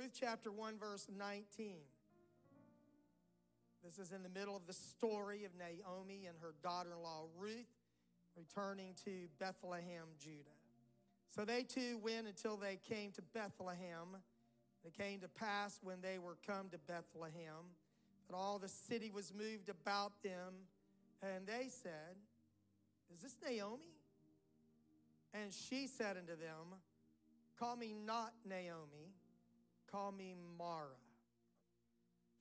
Ruth chapter 1, verse 19. This is in the middle of the story of Naomi and her daughter in law Ruth returning to Bethlehem, Judah. So they too went until they came to Bethlehem. It came to pass when they were come to Bethlehem that all the city was moved about them, and they said, Is this Naomi? And she said unto them, Call me not Naomi, call me Mara.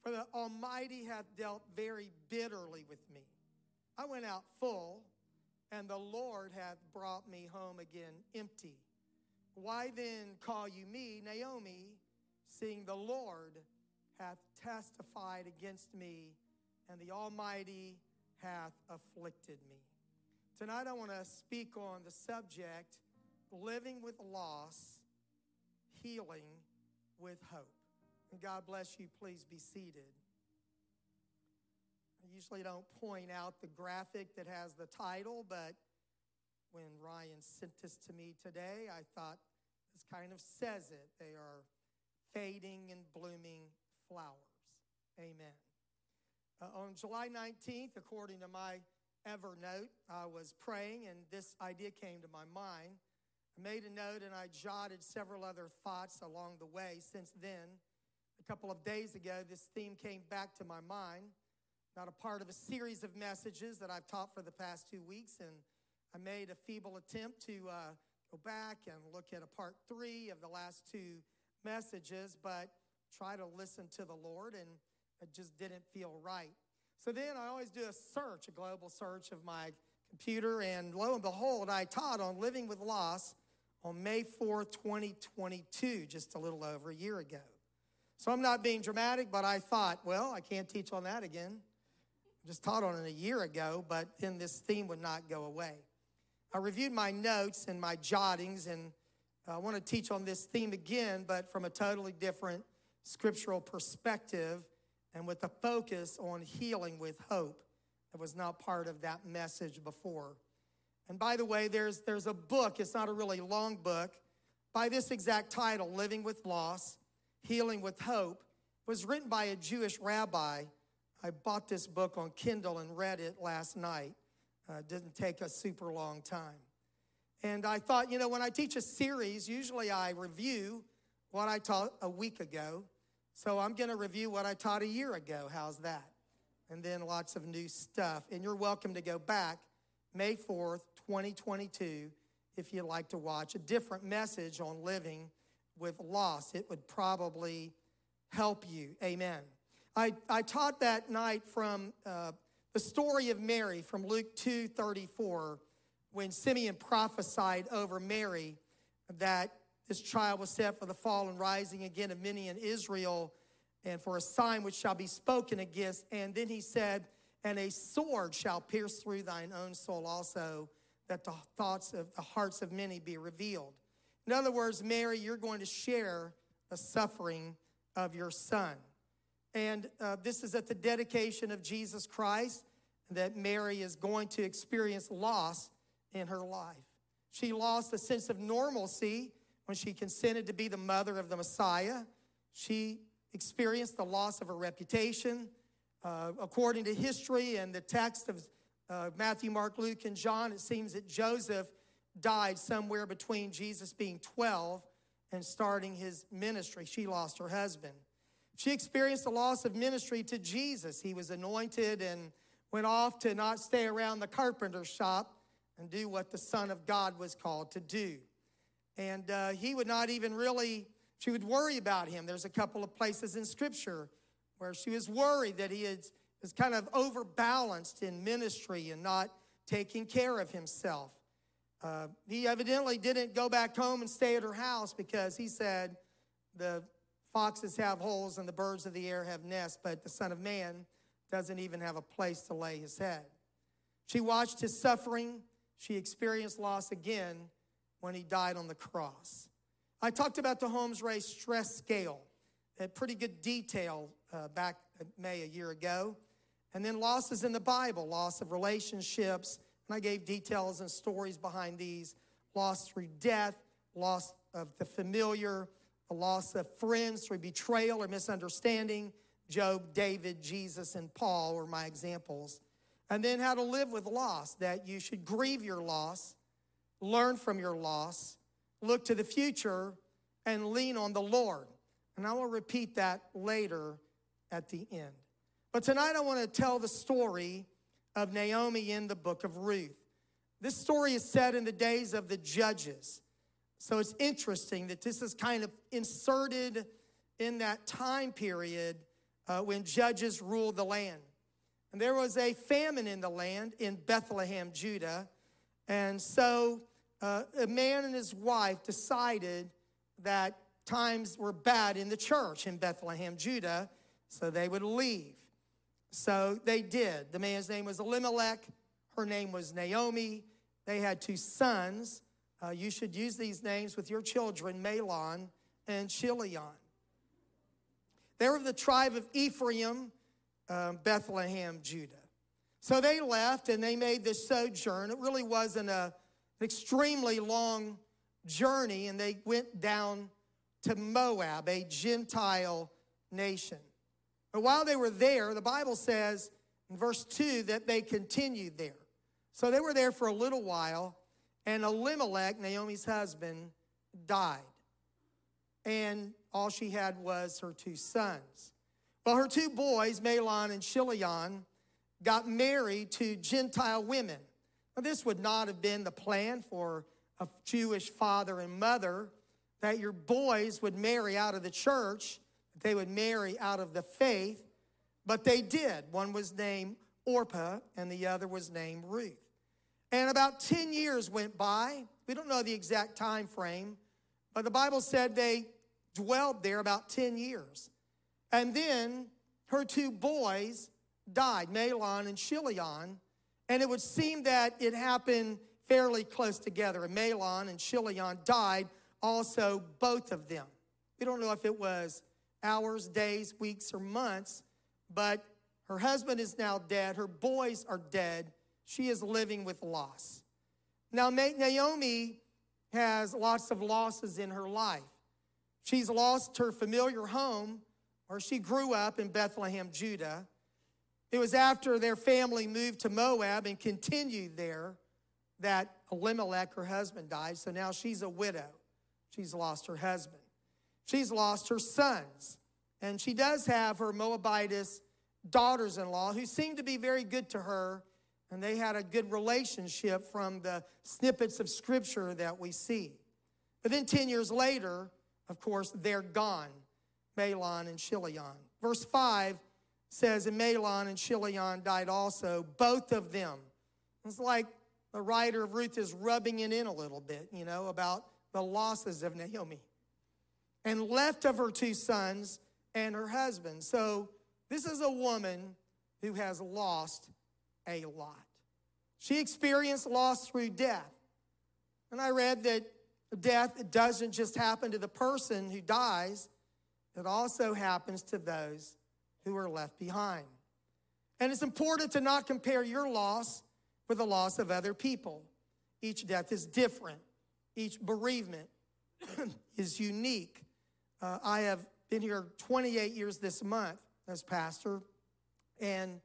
For the Almighty hath dealt very bitterly with me. I went out full, and the Lord hath brought me home again empty. Why then call you me Naomi, seeing the Lord hath testified against me, and the Almighty hath afflicted me? Tonight I want to speak on the subject living with loss, healing with hope. And God bless you. Please be seated. I usually don't point out the graphic that has the title, but when Ryan sent this to me today, I thought this kind of says it. They are fading and blooming flowers. Amen. Uh, on July 19th, according to my Evernote, I was praying and this idea came to my mind. Made a note and I jotted several other thoughts along the way since then. A couple of days ago, this theme came back to my mind. Not a part of a series of messages that I've taught for the past two weeks, and I made a feeble attempt to uh, go back and look at a part three of the last two messages, but try to listen to the Lord, and it just didn't feel right. So then I always do a search, a global search of my computer, and lo and behold, I taught on living with loss on May 4th, 2022, just a little over a year ago. So I'm not being dramatic, but I thought, well, I can't teach on that again. I just taught on it a year ago, but then this theme would not go away. I reviewed my notes and my jottings, and uh, I want to teach on this theme again, but from a totally different scriptural perspective and with a focus on healing with hope that was not part of that message before. And by the way, there's, there's a book, it's not a really long book, by this exact title, Living with Loss, Healing with Hope. Was written by a Jewish rabbi. I bought this book on Kindle and read it last night. Uh, it didn't take a super long time. And I thought, you know, when I teach a series, usually I review what I taught a week ago. So I'm going to review what I taught a year ago. How's that? And then lots of new stuff. And you're welcome to go back May 4th, 2022, if you'd like to watch a different message on living with loss. It would probably help you. Amen. I, I taught that night from uh, the story of Mary from Luke 2 34, when Simeon prophesied over Mary that this child was set for the fall and rising again of many in Israel and for a sign which shall be spoken against. And then he said, and a sword shall pierce through thine own soul also, that the thoughts of the hearts of many be revealed. In other words, Mary, you're going to share the suffering of your son. And uh, this is at the dedication of Jesus Christ that Mary is going to experience loss in her life. She lost a sense of normalcy when she consented to be the mother of the Messiah. She experienced the loss of her reputation. Uh, according to history and the text of uh, Matthew, Mark, Luke, and John, it seems that Joseph died somewhere between Jesus being 12 and starting his ministry. She lost her husband. She experienced the loss of ministry to Jesus. He was anointed and went off to not stay around the carpenter shop and do what the Son of God was called to do. And uh, he would not even really, she would worry about him. There's a couple of places in Scripture where she was worried that he is, is kind of overbalanced in ministry and not taking care of himself. Uh, he evidently didn't go back home and stay at her house because he said, The foxes have holes and the birds of the air have nests, but the Son of Man doesn't even have a place to lay his head. She watched his suffering. She experienced loss again when he died on the cross. I talked about the Holmes-Rahe stress scale at pretty good detail uh, back May a year ago. And then losses in the Bible, loss of relationships. And I gave details and stories behind these loss through death, loss of the familiar, the loss of friends through betrayal or misunderstanding. Job, David, Jesus, and Paul were my examples. And then how to live with loss, that you should grieve your loss, learn from your loss, look to the future, and lean on the Lord. And I will repeat that later at the end. But tonight I want to tell the story of Naomi in the book of Ruth. This story is set in the days of the judges. So it's interesting that this is kind of inserted in that time period uh, when judges ruled the land. And there was a famine in the land in Bethlehem, Judah. And so uh, a man and his wife decided that times were bad in the church in Bethlehem, Judah, so they would leave. So they did. The man's name was Elimelech, her name was Naomi. They had two sons. Uh, you should use these names with your children, Mahlon and Chilion. They were of the tribe of Ephraim, um, Bethlehem, Judah. So they left and they made this sojourn. It really wasn't a, an extremely long journey, and they went down to Moab, a Gentile nation. But while they were there, the Bible says in verse 2 that they continued there. So they were there for a little while, and Elimelech, Naomi's husband, died. And all she had was her two sons. Well, her two boys, Mahlon and Chilion, got married to Gentile women. Now, this would not have been the plan for a Jewish father and mother that your boys would marry out of the church, that they would marry out of the faith, but they did. One was named Orpah, and the other was named Ruth. And about 10 years went by. We don't know the exact time frame, but the Bible said they dwelled there about 10 years. And then her two boys died, Mahlon and Chilion, and it would seem that it happened fairly close together. And Mahlon and Chilion died also, both of them. We don't know if it was hours, days, weeks, or months, but her husband is now dead. Her boys are dead. She is living with loss. Now, Naomi has lots of losses in her life. She's lost her familiar home where she grew up in Bethlehem, Judah. It was after their family moved to Moab and continued there that Elimelech, her husband, died. So now she's a widow. She's lost her husband. She's lost her sons. And she does have her Moabitess daughters in law who seem to be very good to her. And they had a good relationship from the snippets of scripture that we see. But then 10 years later, of course, they're gone, Mahlon and Chilion. Verse 5 says, And Mahlon and Chilion died also, both of them. It's like the writer of Ruth is rubbing it in a little bit, you know, about the losses of Naomi and left of her two sons and her husband. So this is a woman who has lost a lot. She experienced loss through death. And I read that death doesn't just happen to the person who dies, it also happens to those who are left behind. And it's important to not compare your loss with the loss of other people. Each death is different each bereavement is unique. Uh, I have been here 28 years this month as pastor, and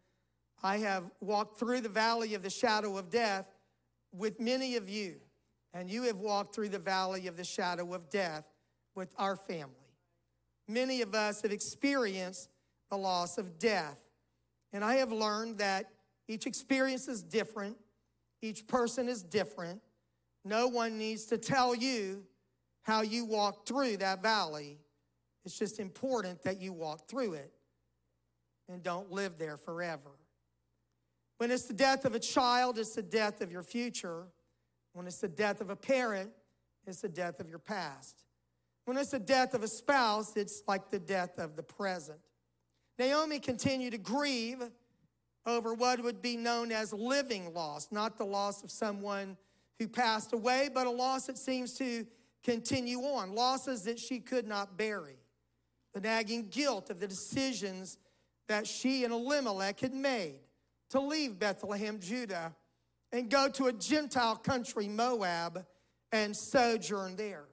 I have walked through the valley of the shadow of death with many of you, and you have walked through the valley of the shadow of death with our family. Many of us have experienced the loss of death, and I have learned that each experience is different, each person is different, no one needs to tell you how you walk through that valley. It's just important that you walk through it and don't live there forever. When it's the death of a child, it's the death of your future. When it's the death of a parent, it's the death of your past. When it's the death of a spouse, it's like the death of the present. Naomi continued to grieve over what would be known as living loss, not the loss of someone who passed away, but a loss that seems to continue on, losses that she could not bury. The nagging guilt of the decisions that she and Elimelech had made to leave Bethlehem, Judah, and go to a Gentile country, Moab, and sojourn there.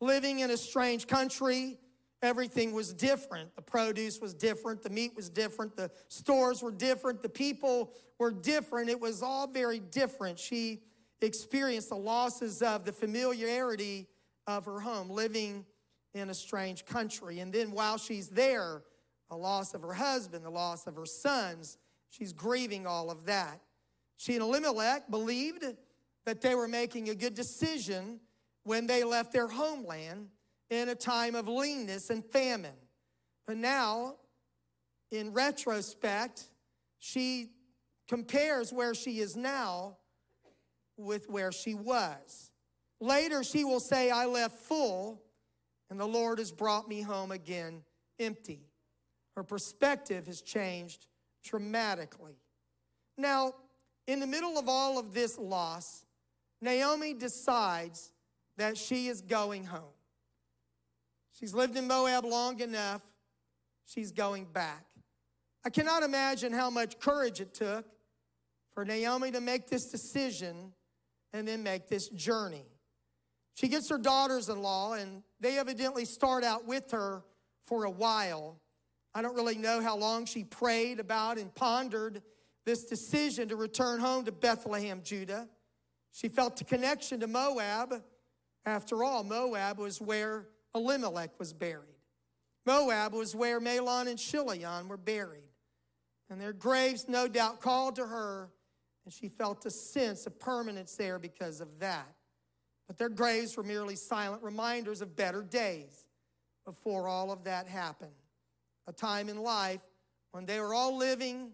living in a strange country. Everything was different. The produce was different. The meat was different. The stores were different. The people were different. It was all very different. She experienced the losses of the familiarity of her home, living in a strange country. And then while she's there, the loss of her husband, the loss of her sons, she's grieving all of that. She and Elimelech believed that they were making a good decision when they left their homeland in a time of leanness and famine. But now, in retrospect, she compares where she is now with where she was. Later, she will say, I left full, and the Lord has brought me home again empty. Her perspective has changed dramatically. Now, in the middle of all of this loss, Naomi decides that she is going home. She's lived in Moab long enough, she's going back. I cannot imagine how much courage it took for Naomi to make this decision and then make this journey. She gets her daughters in law, and they evidently start out with her for a while. I don't really know how long she prayed about and pondered this decision to return home to Bethlehem, Judah. She felt the connection to Moab. After all, Moab was where Elimelech was buried. Moab was where Mahlon and Chilion were buried. And their graves, no doubt, called to her, and she felt a sense of permanence there because of that. But their graves were merely silent reminders of better days before all of that happened. A time in life when they were all living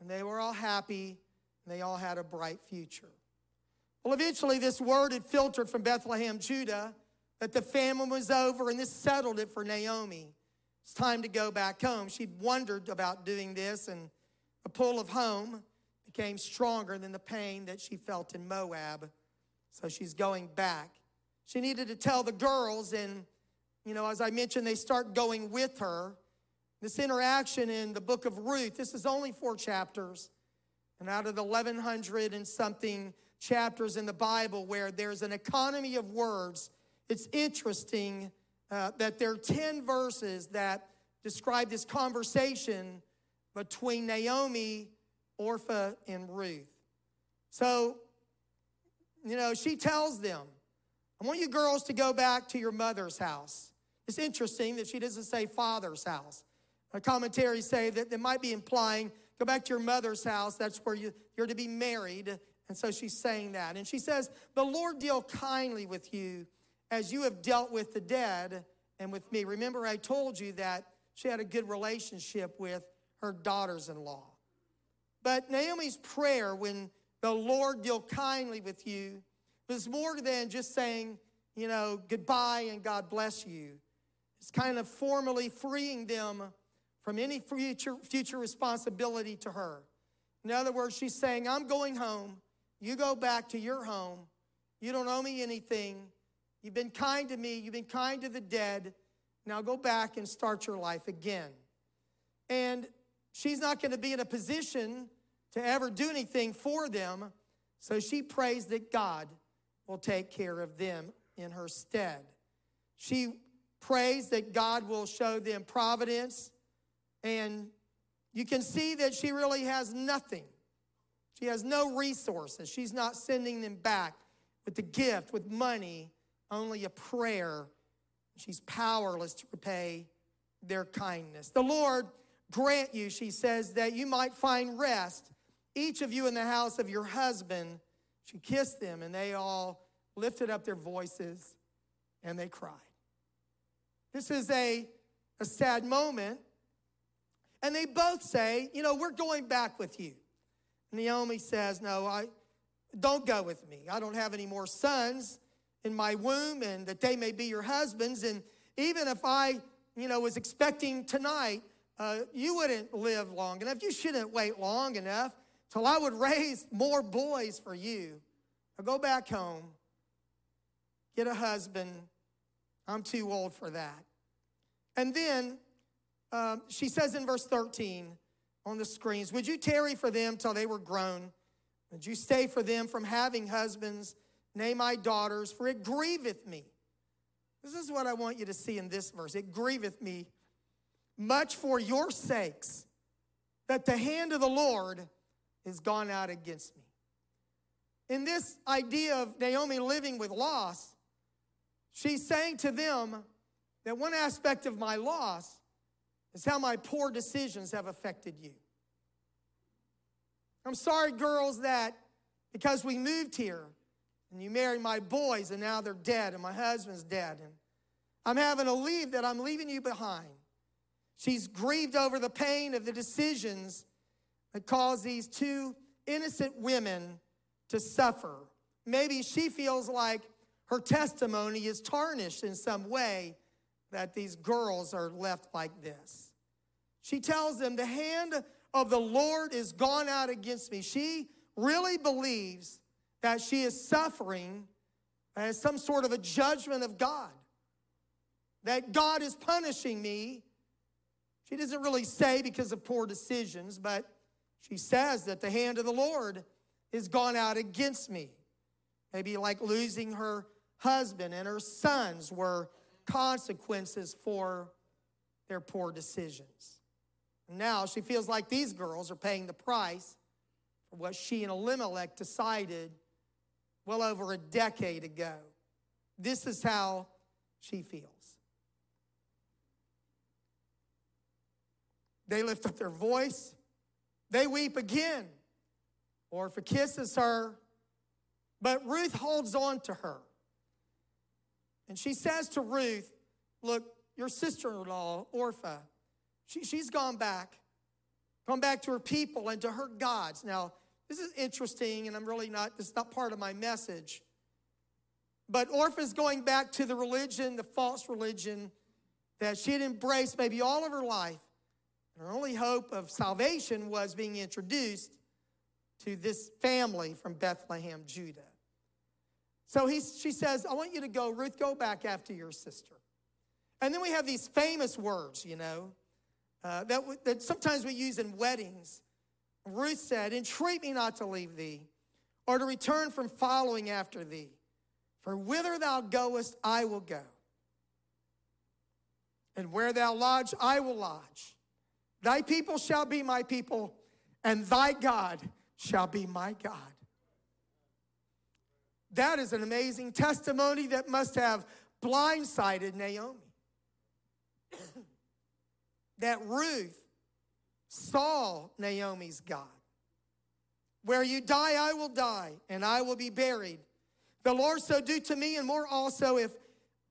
and they were all happy and they all had a bright future. Well, eventually, this word had filtered from Bethlehem, Judah, that the famine was over, and this settled it for Naomi. It's time to go back home. She'd wondered about doing this, and the pull of home became stronger than the pain that she felt in Moab. So she's going back. She needed to tell the girls, and, you know, as I mentioned, they start going with her. This interaction in the book of Ruth, this is only four chapters. And out of the 1,100 and something chapters in the Bible where there's an economy of words, it's interesting uh, that there are 10 verses that describe this conversation between Naomi, Orpah, and Ruth. So, you know, she tells them, I want you girls to go back to your mother's house. It's interesting that she doesn't say father's house. A commentaries say that it might be implying go back to your mother's house. That's where you, you're to be married. And so she's saying that. And she says, The Lord deal kindly with you as you have dealt with the dead and with me. Remember, I told you that she had a good relationship with her daughters in law. But Naomi's prayer, when the Lord deal kindly with you, was more than just saying, you know, goodbye and God bless you. It's kind of formally freeing them from any future, future responsibility to her. In other words, she's saying, I'm going home. You go back to your home. You don't owe me anything. You've been kind to me. You've been kind to the dead. Now go back and start your life again. And she's not going to be in a position to ever do anything for them. So she prays that God will take care of them in her stead. She prays that God will show them providence and you can see that she really has nothing. She has no resources. She's not sending them back with the gift, with money, only a prayer. She's powerless to repay their kindness. The Lord grant you, she says, that you might find rest, each of you in the house of your husband. She kissed them, and they all lifted up their voices and they cried. This is a, a sad moment and they both say, You know, we're going back with you. Naomi says, No, I don't go with me. I don't have any more sons in my womb, and that they may be your husbands. And even if I, you know, was expecting tonight, uh, you wouldn't live long enough. You shouldn't wait long enough till I would raise more boys for you. I'll go back home, get a husband. I'm too old for that. And then um, she says in verse 13 on the screens, Would you tarry for them till they were grown? Would you stay for them from having husbands? Nay, my daughters, for it grieveth me This is what I want you to see in this verse. It grieveth me much for your sakes that the hand of the Lord is gone out against me. In this idea of Naomi living with loss, she's saying to them that one aspect of my loss is how my poor decisions have affected you. I'm sorry, girls, that because we moved here and you married my boys and now they're dead and my husband's dead and I'm having to leave that I'm leaving you behind. She's grieved over the pain of the decisions that caused these two innocent women to suffer. Maybe she feels like her testimony is tarnished in some way that these girls are left like this. She tells them, The hand of the Lord is gone out against me. She really believes that she is suffering as some sort of a judgment of God, that God is punishing me. She doesn't really say because of poor decisions, but she says that the hand of the Lord is gone out against me. Maybe like losing her husband and her sons were consequences for their poor decisions. Now she feels like these girls are paying the price for what she and Elimelech decided well over a decade ago. This is how she feels. They lift up their voice, they weep again. Orpah kisses her, but Ruth holds on to her. And she says to Ruth, Look, your sister in law, Orpah, she, she's gone back, gone back to her people and to her gods. Now, this is interesting, and I'm really not, this is not part of my message. But Orpah's going back to the religion, the false religion that she had embraced maybe all of her life. Her only hope of salvation was being introduced to this family from Bethlehem, Judah. So he, she says, I want you to go, Ruth, go back after your sister. And then we have these famous words, you know, uh, that, that sometimes we use in weddings. Ruth said, Entreat me not to leave thee, or to return from following after thee. For whither thou goest, I will go. And where thou lodge, I will lodge. Thy people shall be my people, and thy God shall be my God. That is an amazing testimony that must have blindsided Naomi that Ruth saw Naomi's God. Where you die, I will die, and I will be buried. The Lord so do to me, and more also, if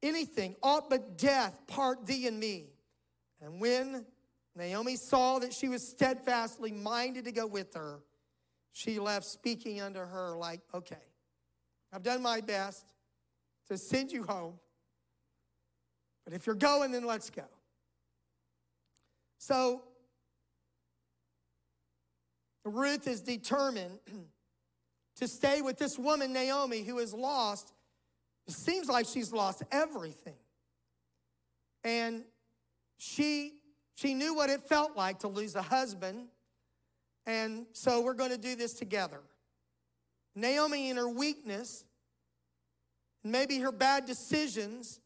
anything, aught but death part thee and me. And when Naomi saw that she was steadfastly minded to go with her, she left speaking unto her like, okay, I've done my best to send you home. But if you're going, then let's go. So Ruth is determined to stay with this woman, Naomi, who has lost, it seems like she's lost everything. And she, she knew what it felt like to lose a husband. And so we're going to do this together. Naomi, in her weakness, maybe her bad decisions,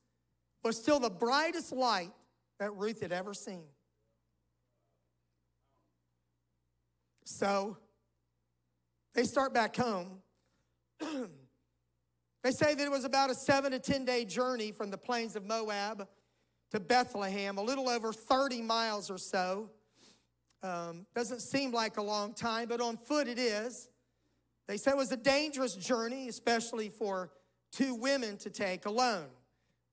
was still the brightest light that Ruth had ever seen. So they start back home. they say that it was about a seven to 10 day journey from the plains of Moab to Bethlehem, a little over 30 miles or so. Um, doesn't seem like a long time, but on foot it is. They said it was a dangerous journey, especially for two women to take alone.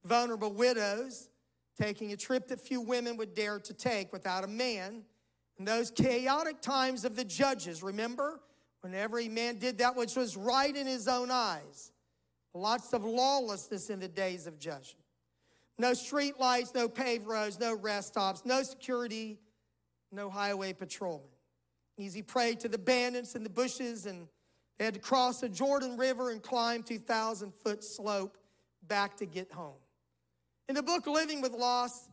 Vulnerable widows taking a trip that few women would dare to take without a man. In those chaotic times of the judges, remember? When every man did that which was right in his own eyes. Lots of lawlessness in the days of judgment. No street lights, no paved roads, no rest stops, no security, no highway patrolmen. Easy prey to the bandits in the bushes, and they had to cross the Jordan River and climb 2,000 foot slope back to get home. In the book Living with Loss,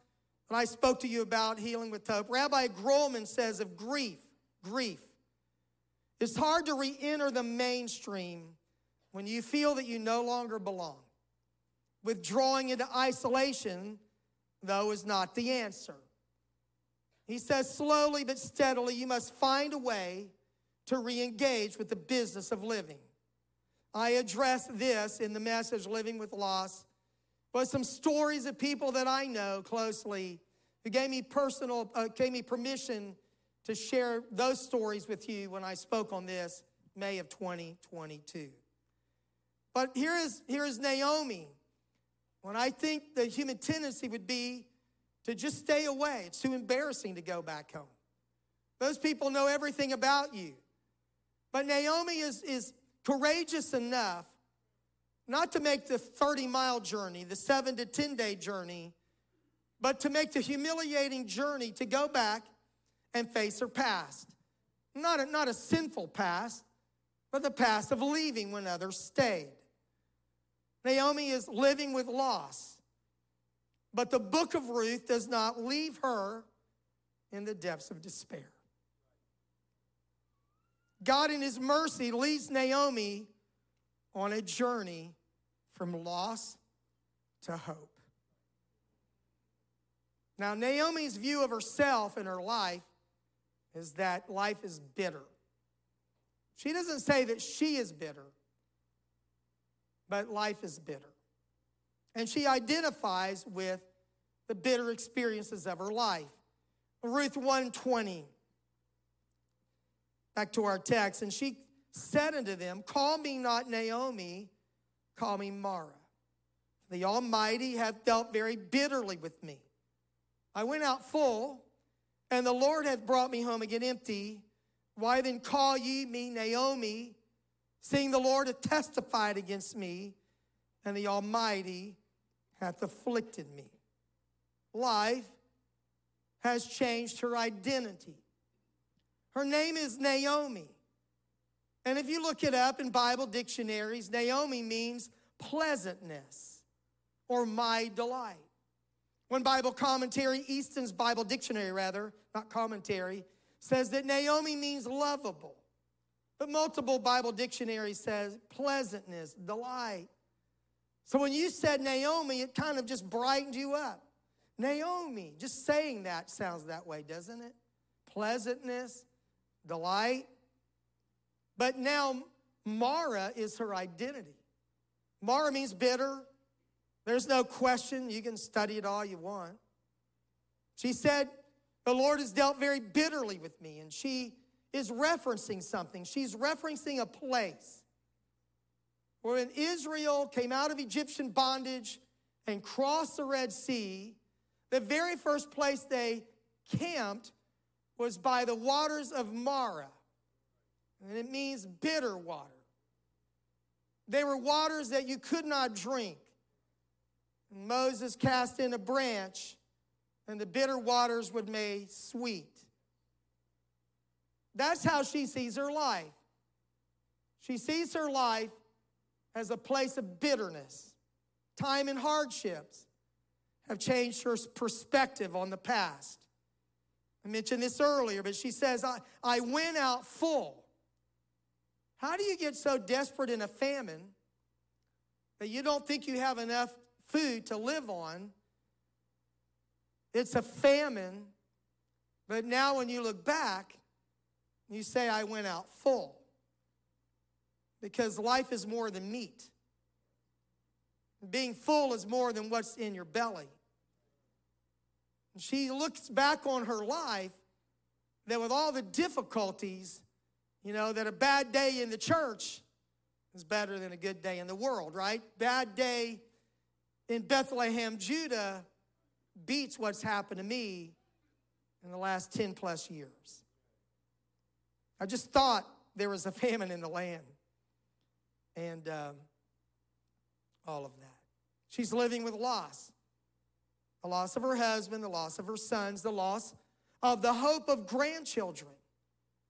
when I spoke to you about healing with hope, Rabbi Grollman says of grief, grief, it's hard to re enter the mainstream when you feel that you no longer belong. Withdrawing into isolation, though, is not the answer. He says, slowly but steadily, you must find a way to re engage with the business of living. I address this in the message, Living with Loss, but some stories of people that I know closely who gave me personal, uh, gave me permission to share those stories with you when I spoke on this May of 2022. But here is, here is Naomi. When I think the human tendency would be to just stay away, it's too embarrassing to go back home. Those people know everything about you. But Naomi is, is courageous enough not to make the 30 mile journey, the seven to 10 day journey, but to make the humiliating journey to go back and face her past. Not a, not a sinful past, but the past of leaving when others stayed. Naomi is living with loss, but the book of Ruth does not leave her in the depths of despair. God, in His mercy, leads Naomi on a journey from loss to hope. Now, Naomi's view of herself and her life is that life is bitter. She doesn't say that she is bitter, but life is bitter. And she identifies with the bitter experiences of her life. Ruth 120 Back to our text. And she said unto them, Call me not Naomi, call me Mara. The Almighty hath dealt very bitterly with me. I went out full, and the Lord hath brought me home again empty. Why then call ye me Naomi, seeing the Lord hath testified against me, and the Almighty hath afflicted me? Life has changed her identity. Her name is Naomi. And if you look it up in Bible dictionaries, Naomi means pleasantness or my delight. One Bible commentary, Easton's Bible dictionary, rather, not commentary, says that Naomi means lovable. But multiple Bible dictionaries says pleasantness, delight. So when you said Naomi, it kind of just brightened you up. Naomi, just saying that sounds that way, doesn't it? Pleasantness, delight. But now Mara is her identity. Mara means bitter. There's no question. You can study it all you want. She said, The Lord has dealt very bitterly with me. And she is referencing something. She's referencing a place where when Israel came out of Egyptian bondage and crossed the Red Sea, the very first place they camped was by the waters of Mara, and it means bitter water. They were waters that you could not drink. And Moses cast in a branch, and the bitter waters would make sweet. That's how she sees her life. She sees her life as a place of bitterness. Time and hardships have changed her perspective on the past. I mentioned this earlier, but she says, I, I went out full. How do you get so desperate in a famine that you don't think you have enough food to live on? It's a famine, but now when you look back, you say, I went out full. Because life is more than meat. Being full is more than what's in your belly she looks back on her life that with all the difficulties, you know, that a bad day in the church is better than a good day in the world, right? Bad day in Bethlehem, Judah beats what's happened to me in the last 10 plus years. I just thought there was a famine in the land and um, all of that. She's living with loss the loss of her husband, the loss of her sons, the loss of the hope of grandchildren.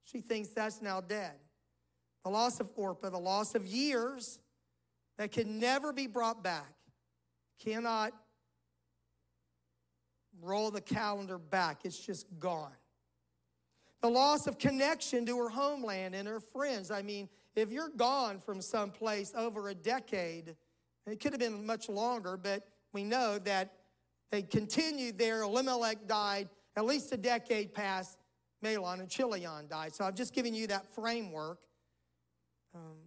She thinks that's now dead. The loss of Orpah, the loss of years that can never be brought back, cannot roll the calendar back, it's just gone. The loss of connection to her homeland and her friends. I mean, if you're gone from some place over a decade It could have been much longer, but we know that they continued there. Elimelech died. At least a decade passed. Mahlon and Chilion died. So I've just given you that framework. Um,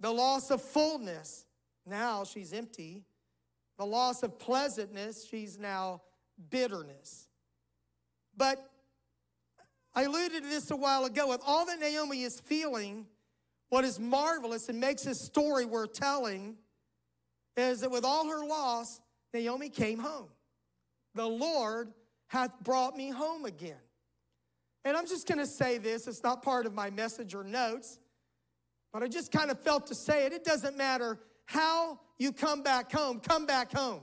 the loss of fullness. Now she's empty. The loss of pleasantness. She's now bitterness. But I alluded to this a while ago. With all that Naomi is feeling, what is marvelous and makes this story worth telling is that with all her loss, Naomi came home. The Lord hath brought me home again. And I'm just going to say this, it's not part of my message or notes, but I just kind of felt to say it. It doesn't matter how you come back home, come back home.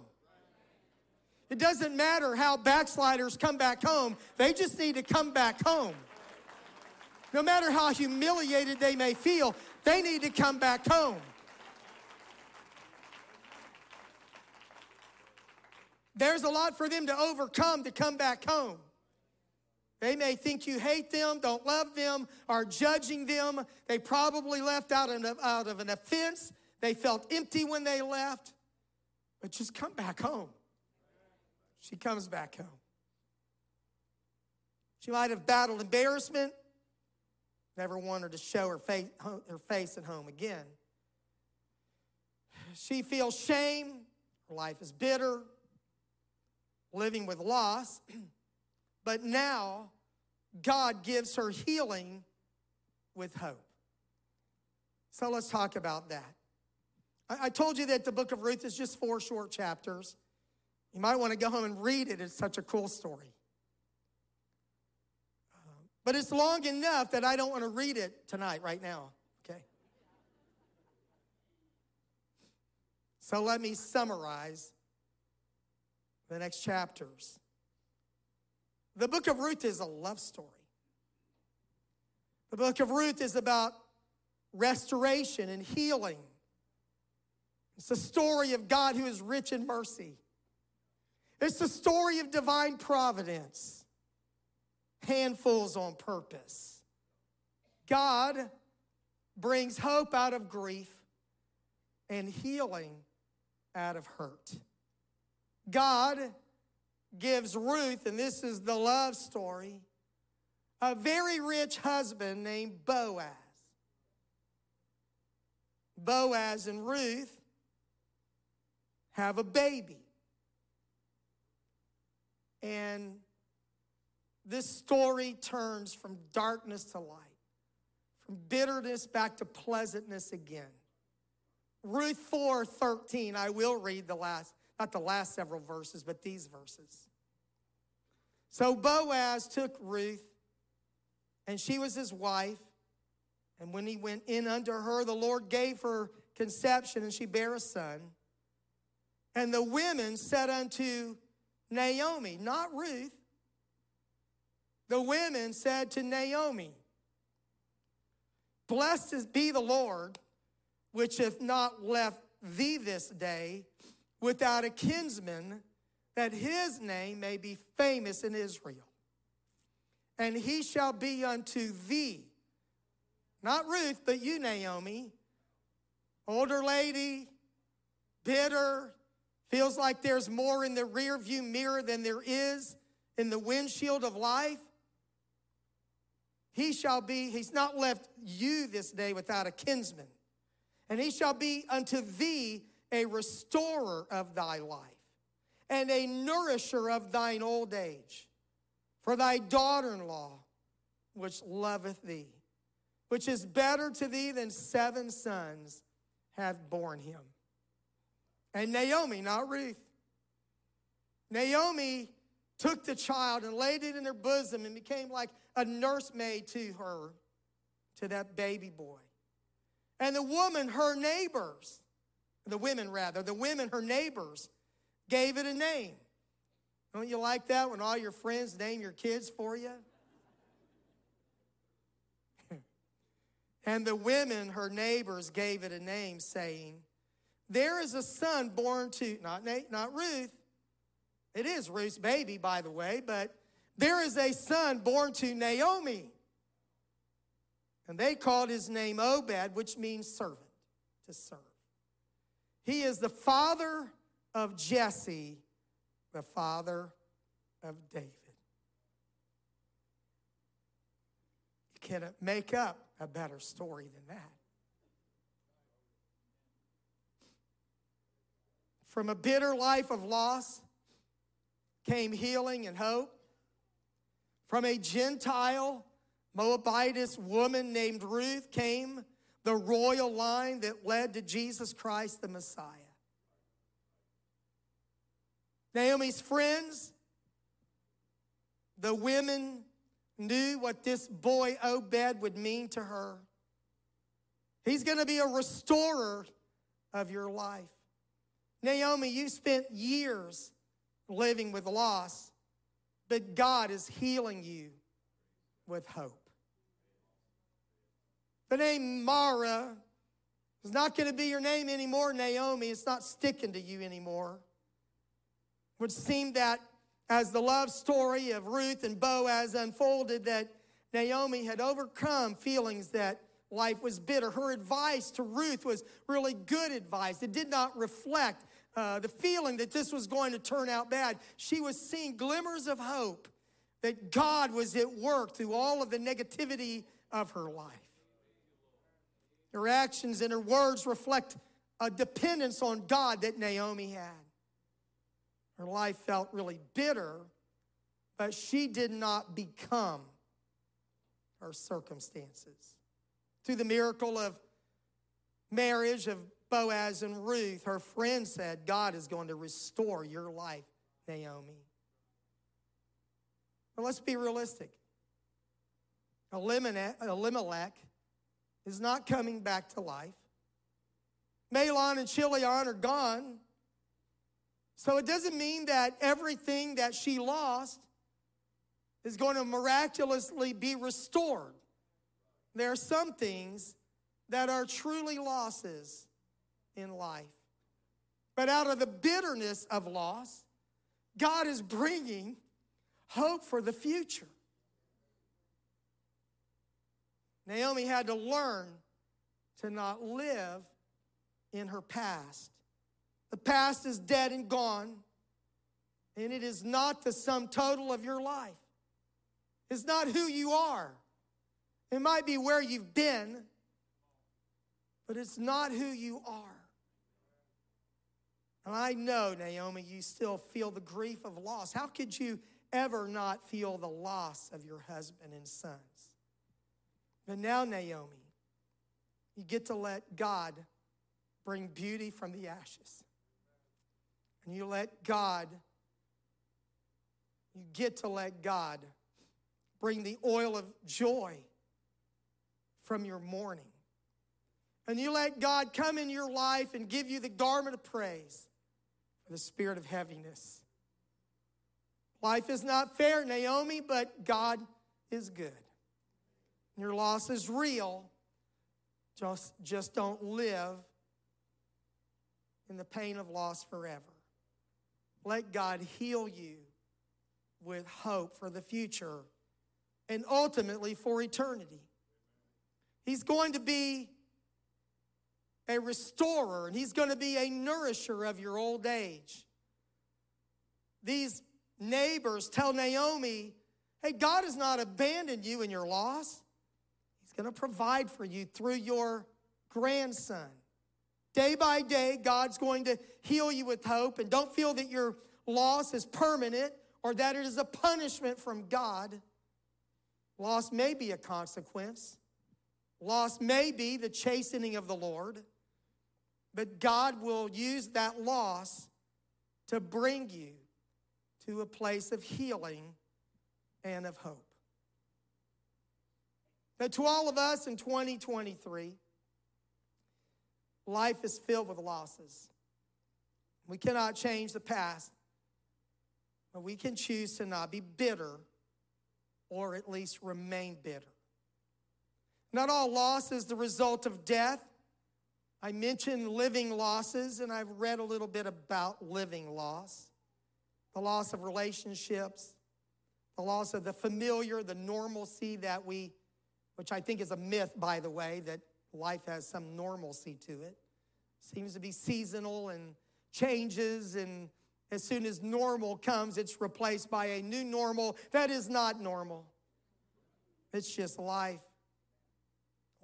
It doesn't matter how backsliders come back home, they just need to come back home. No matter how humiliated they may feel, they need to come back home. There's a lot for them to overcome to come back home. They may think you hate them, don't love them, are judging them. They probably left out of, out of an offense. They felt empty when they left. But just come back home. She comes back home. She might have battled embarrassment, never wanted to show her face, her face at home again. She feels shame, her life is bitter, living with loss. But now, God gives her healing with hope. So let's talk about that. I, told you that the book of Ruth is just four short chapters. You might want to go home and read it. It's such a cool story. but it's long enough that I don't want to read it tonight, right now, okay? So let me summarize the next chapters. The book of Ruth is a love story. The book of Ruth is about restoration and healing. It's a story of God who is rich in mercy. It's the story of divine providence, handfuls on purpose. God brings hope out of grief and healing out of hurt. God gives Ruth, and this is the love story, a very rich husband named Boaz. Boaz and Ruth have a baby. And this story turns from darkness to light, from bitterness back to pleasantness again. Ruth 4 13, I will read the last not the last several verses, but these verses. So Boaz took Ruth, and she was his wife. And when he went in unto her, the Lord gave her conception, and she bare a son. And the women said unto Naomi, not Ruth, the women said to Naomi, Blessed be the Lord, which hath not left thee this day without a kinsman, that his name may be famous in Israel. And he shall be unto thee, not Ruth, but you, Naomi, older lady, bitter, feels like there's more in the rear view mirror than there is in the windshield of life. He shall be, he's not left you this day without a kinsman. And he shall be unto thee a restorer of thy life, and a nourisher of thine old age. For thy daughter in law, which loveth thee, which is better to thee than seven sons, hath borne him. And Naomi, not Ruth, Naomi took the child and laid it in her bosom and became like a nursemaid to her, to that baby boy. And the woman, her neighbors, the women rather, the women, her neighbors, gave it a name. Don't you like that when all your friends name your kids for you? and the women, her neighbors, gave it a name, saying, There is a son born to, not, Nate, not Ruth. It is Ruth's baby, by the way, but there is a son born to Naomi. And they called his name Obed, which means servant, to serve. He is the father of Jesse, the father of David. You cannot make up a better story than that. From a bitter life of loss came healing and hope. From a Gentile Moabitess woman named Ruth came the royal line that led to Jesus Christ the Messiah. Naomi's friends, the women knew what this boy Obed would mean to her. He's going to be a restorer of your life. Naomi, you spent years living with loss, but God is healing you with hope. The name Mara is not going to be your name anymore, Naomi. It's not sticking to you anymore. It would seem that as the love story of Ruth and Boaz unfolded, that Naomi had overcome feelings that life was bitter. Her advice to Ruth was really good advice. It did not reflect uh, the feeling that this was going to turn out bad. She was seeing glimmers of hope that God was at work through all of the negativity of her life. Her actions and her words reflect a dependence on God that Naomi had. Her life felt really bitter, but she did not become her circumstances. Through the miracle of marriage of Boaz and Ruth, her friend said, God is going to restore your life, Naomi. But let's be realistic. Elimelech is not coming back to life. Mahlon and Chilion are gone. So it doesn't mean that everything that she lost is going to miraculously be restored. There are some things that are truly losses in life. But out of the bitterness of loss, God is bringing hope for the future. Naomi had to learn to not live in her past. The past is dead and gone, and it is not the sum total of your life. It's not who you are. It might be where you've been, but it's not who you are. And I know, Naomi, you still feel the grief of loss. How could you ever not feel the loss of your husband and sons? But now, Naomi, you get to let God bring beauty from the ashes. And you let God, you get to let God bring the oil of joy from your mourning. And you let God come in your life and give you the garment of praise for the spirit of heaviness. Life is not fair, Naomi, but God is good. Your loss is real. Just, just don't live in the pain of loss forever. Let God heal you with hope for the future and ultimately for eternity. He's going to be a restorer and he's going to be a nourisher of your old age. These neighbors tell Naomi, hey, God has not abandoned you in your loss He's going to provide for you through your grandson. Day by day, God's going to heal you with hope. And don't feel that your loss is permanent or that it is a punishment from God. Loss may be a consequence, loss may be the chastening of the Lord, but God will use that loss to bring you to a place of healing and of hope. That to all of us in 2023, life is filled with losses. We cannot change the past, but we can choose to not be bitter or at least remain bitter. Not all loss is the result of death. I mentioned living losses, and I've read a little bit about living loss the loss of relationships, the loss of the familiar, the normalcy that we which I think is a myth, by the way, that life has some normalcy to it. seems to be seasonal and changes and as soon as normal comes, it's replaced by a new normal that is not normal. It's just life.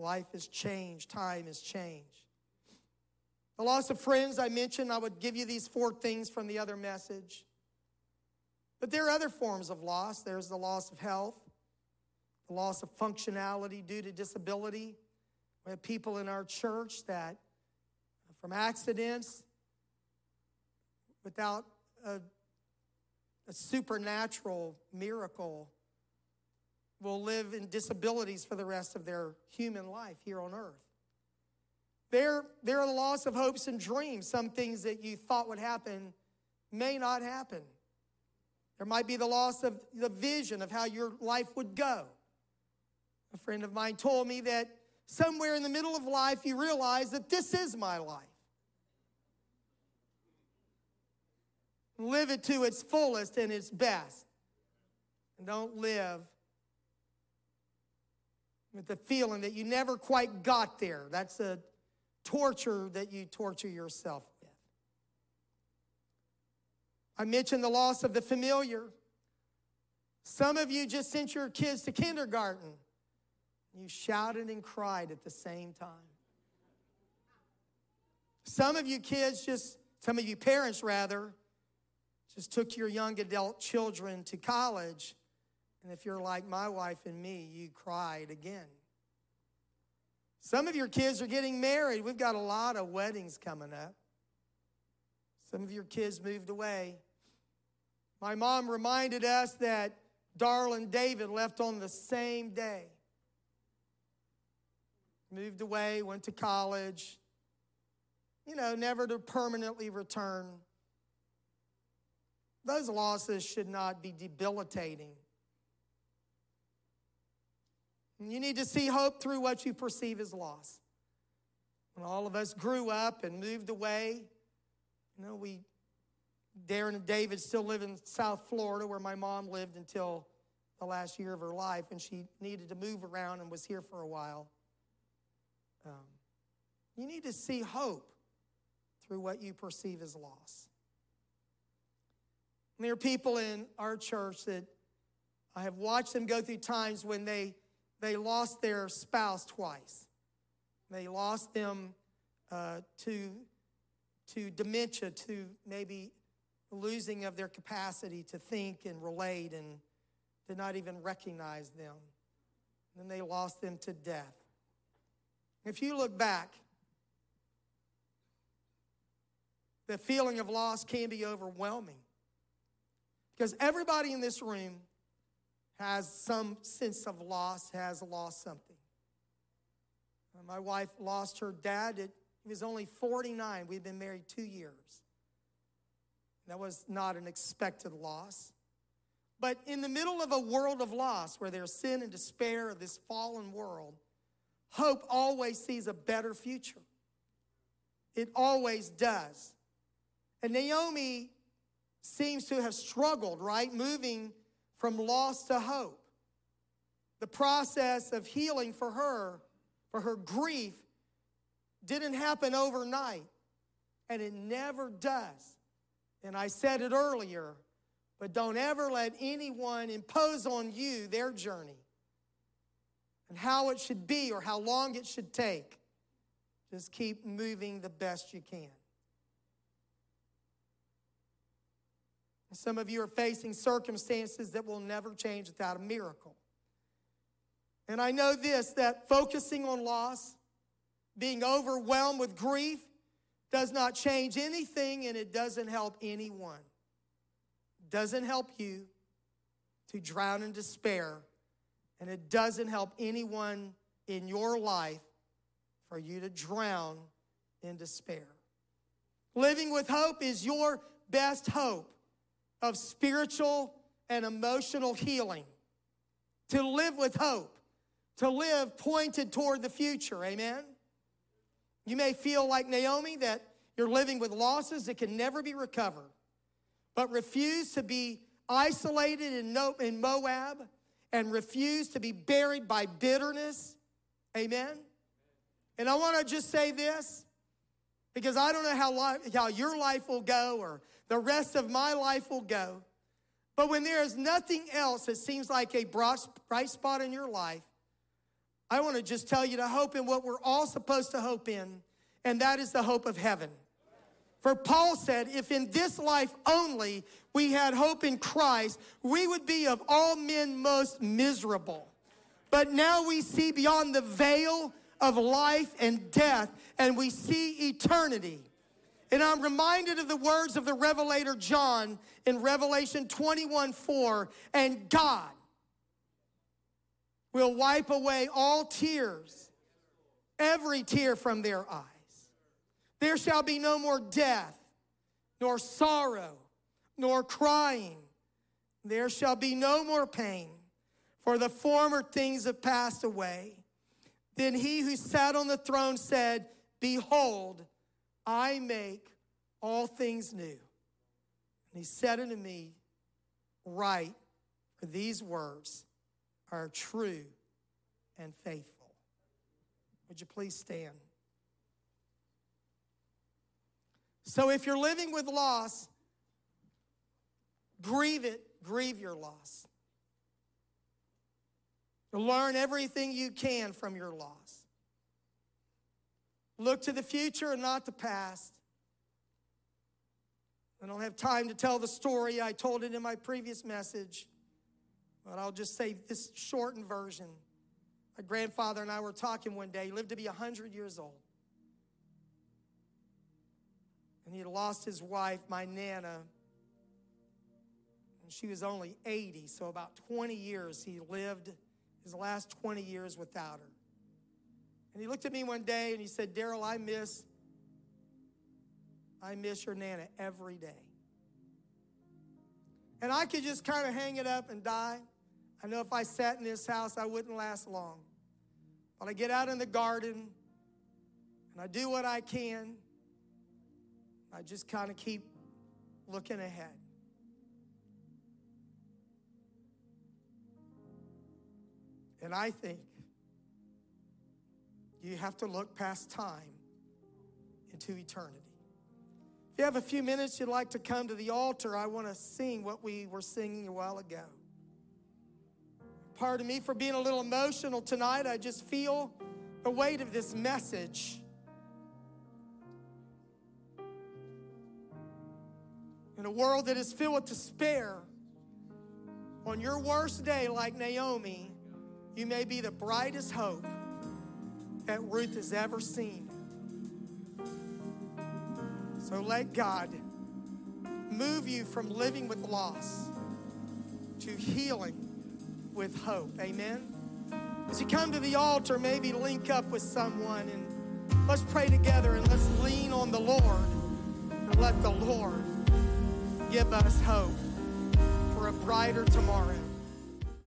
Life has changed, time has changed. The loss of friends, I mentioned, I would give you these four things from the other message. But there are other forms of loss. There's the loss of health, the loss of functionality due to disability. We have people in our church that, from accidents, without a, a supernatural miracle, will live in disabilities for the rest of their human life here on earth. There, there are the loss of hopes and dreams. Some things that you thought would happen may not happen. There might be the loss of the vision of how your life would go. A friend of mine told me that somewhere in the middle of life you realize that this is my life. Live it to its fullest and its best. And don't live with the feeling that you never quite got there. That's a torture that you torture yourself with. I mentioned the loss of the familiar. Some of you just sent your kids to kindergarten. You shouted and cried at the same time. Some of you kids just, some of you parents rather, just took your young adult children to college. And if you're like my wife and me, you cried again. Some of your kids are getting married. We've got a lot of weddings coming up. Some of your kids moved away. My mom reminded us that darling David left on the same day. Moved away, went to college, you know, never to permanently return. Those losses should not be debilitating. You need to see hope through what you perceive as loss. When all of us grew up and moved away, you know, we, Darren and David still live in South Florida where my mom lived until the last year of her life, and she needed to move around and was here for a while. Um, you need to see hope through what you perceive as loss. And there are people in our church that I have watched them go through times when they they lost their spouse twice. They lost them uh, to, to dementia, to maybe losing of their capacity to think and relate and did not even recognize them. Then they lost them to death. If you look back, the feeling of loss can be overwhelming because everybody in this room has some sense of loss, has lost something. Uh, my wife lost her dad. At, he was only 49. We'd been married two years. That was not an expected loss. But in the middle of a world of loss where there's sin and despair of this fallen world, hope always sees a better future. It always does. And Naomi seems to have struggled, right? Moving from loss to hope. The process of healing for her, for her grief, didn't happen overnight, and it never does. And I said it earlier, but don't ever let anyone impose on you their journey and how it should be or how long it should take. Just keep moving the best you can. Some of you are facing circumstances that will never change without a miracle. And I know this that focusing on loss, being overwhelmed with grief, does not change anything and it doesn't help anyone. Doesn't help you to drown in despair, and it doesn't help anyone in your life for you to drown in despair. Living with hope is your best hope of spiritual and emotional healing, to live with hope, to live pointed toward the future. Amen? You may feel like Naomi that you're living with losses that can never be recovered, but refuse to be isolated in Moab and refuse to be buried by bitterness. Amen? And I want to just say this Because I don't know how, life, how your life will go or the rest of my life will go. But when there is nothing else that seems like a bright spot in your life, I want to just tell you to hope in what we're all supposed to hope in, and that is the hope of heaven. For Paul said, if in this life only we had hope in Christ, we would be of all men most miserable. But now we see beyond the veil of life and death, and we see eternity. And I'm reminded of the words of the Revelator John in Revelation 21 4. And God will wipe away all tears, every tear from their eyes. There shall be no more death, nor sorrow, nor crying. There shall be no more pain, for the former things have passed away. Then he who sat on the throne said, Behold, I make all things new. And he said unto me, Write, for these words are true and faithful. Would you please stand? So if you're living with loss, grieve it, grieve your loss. Learn everything you can from your loss. Look to the future and not the past. I don't have time to tell the story. I told it in my previous message, but I'll just say this shortened version. My grandfather and I were talking one day. He lived to be 100 years old. And he had lost his wife, my Nana, and she was only 80. So, about 20 years he lived his last 20 years without her. And he looked at me one day and he said, Darrell, I miss, I miss your Nana every day. And I could just kind of hang it up and die. I know if I sat in this house, I wouldn't last long. But I get out in the garden and I do what I can. I just kind of keep looking ahead. And I think you have to look past time into eternity. If you have a few minutes you'd like to come to the altar, I want to sing what we were singing a while ago. Pardon me for being a little emotional tonight. I just feel the weight of this message. In a world that is filled with despair, on your worst day, like Naomi, you may be the brightest hope that Ruth has ever seen. So let God move you from living with loss to healing with hope. Amen. As you come to the altar, maybe link up with someone and let's pray together and let's lean on the Lord and let the Lord give us hope for a brighter tomorrow.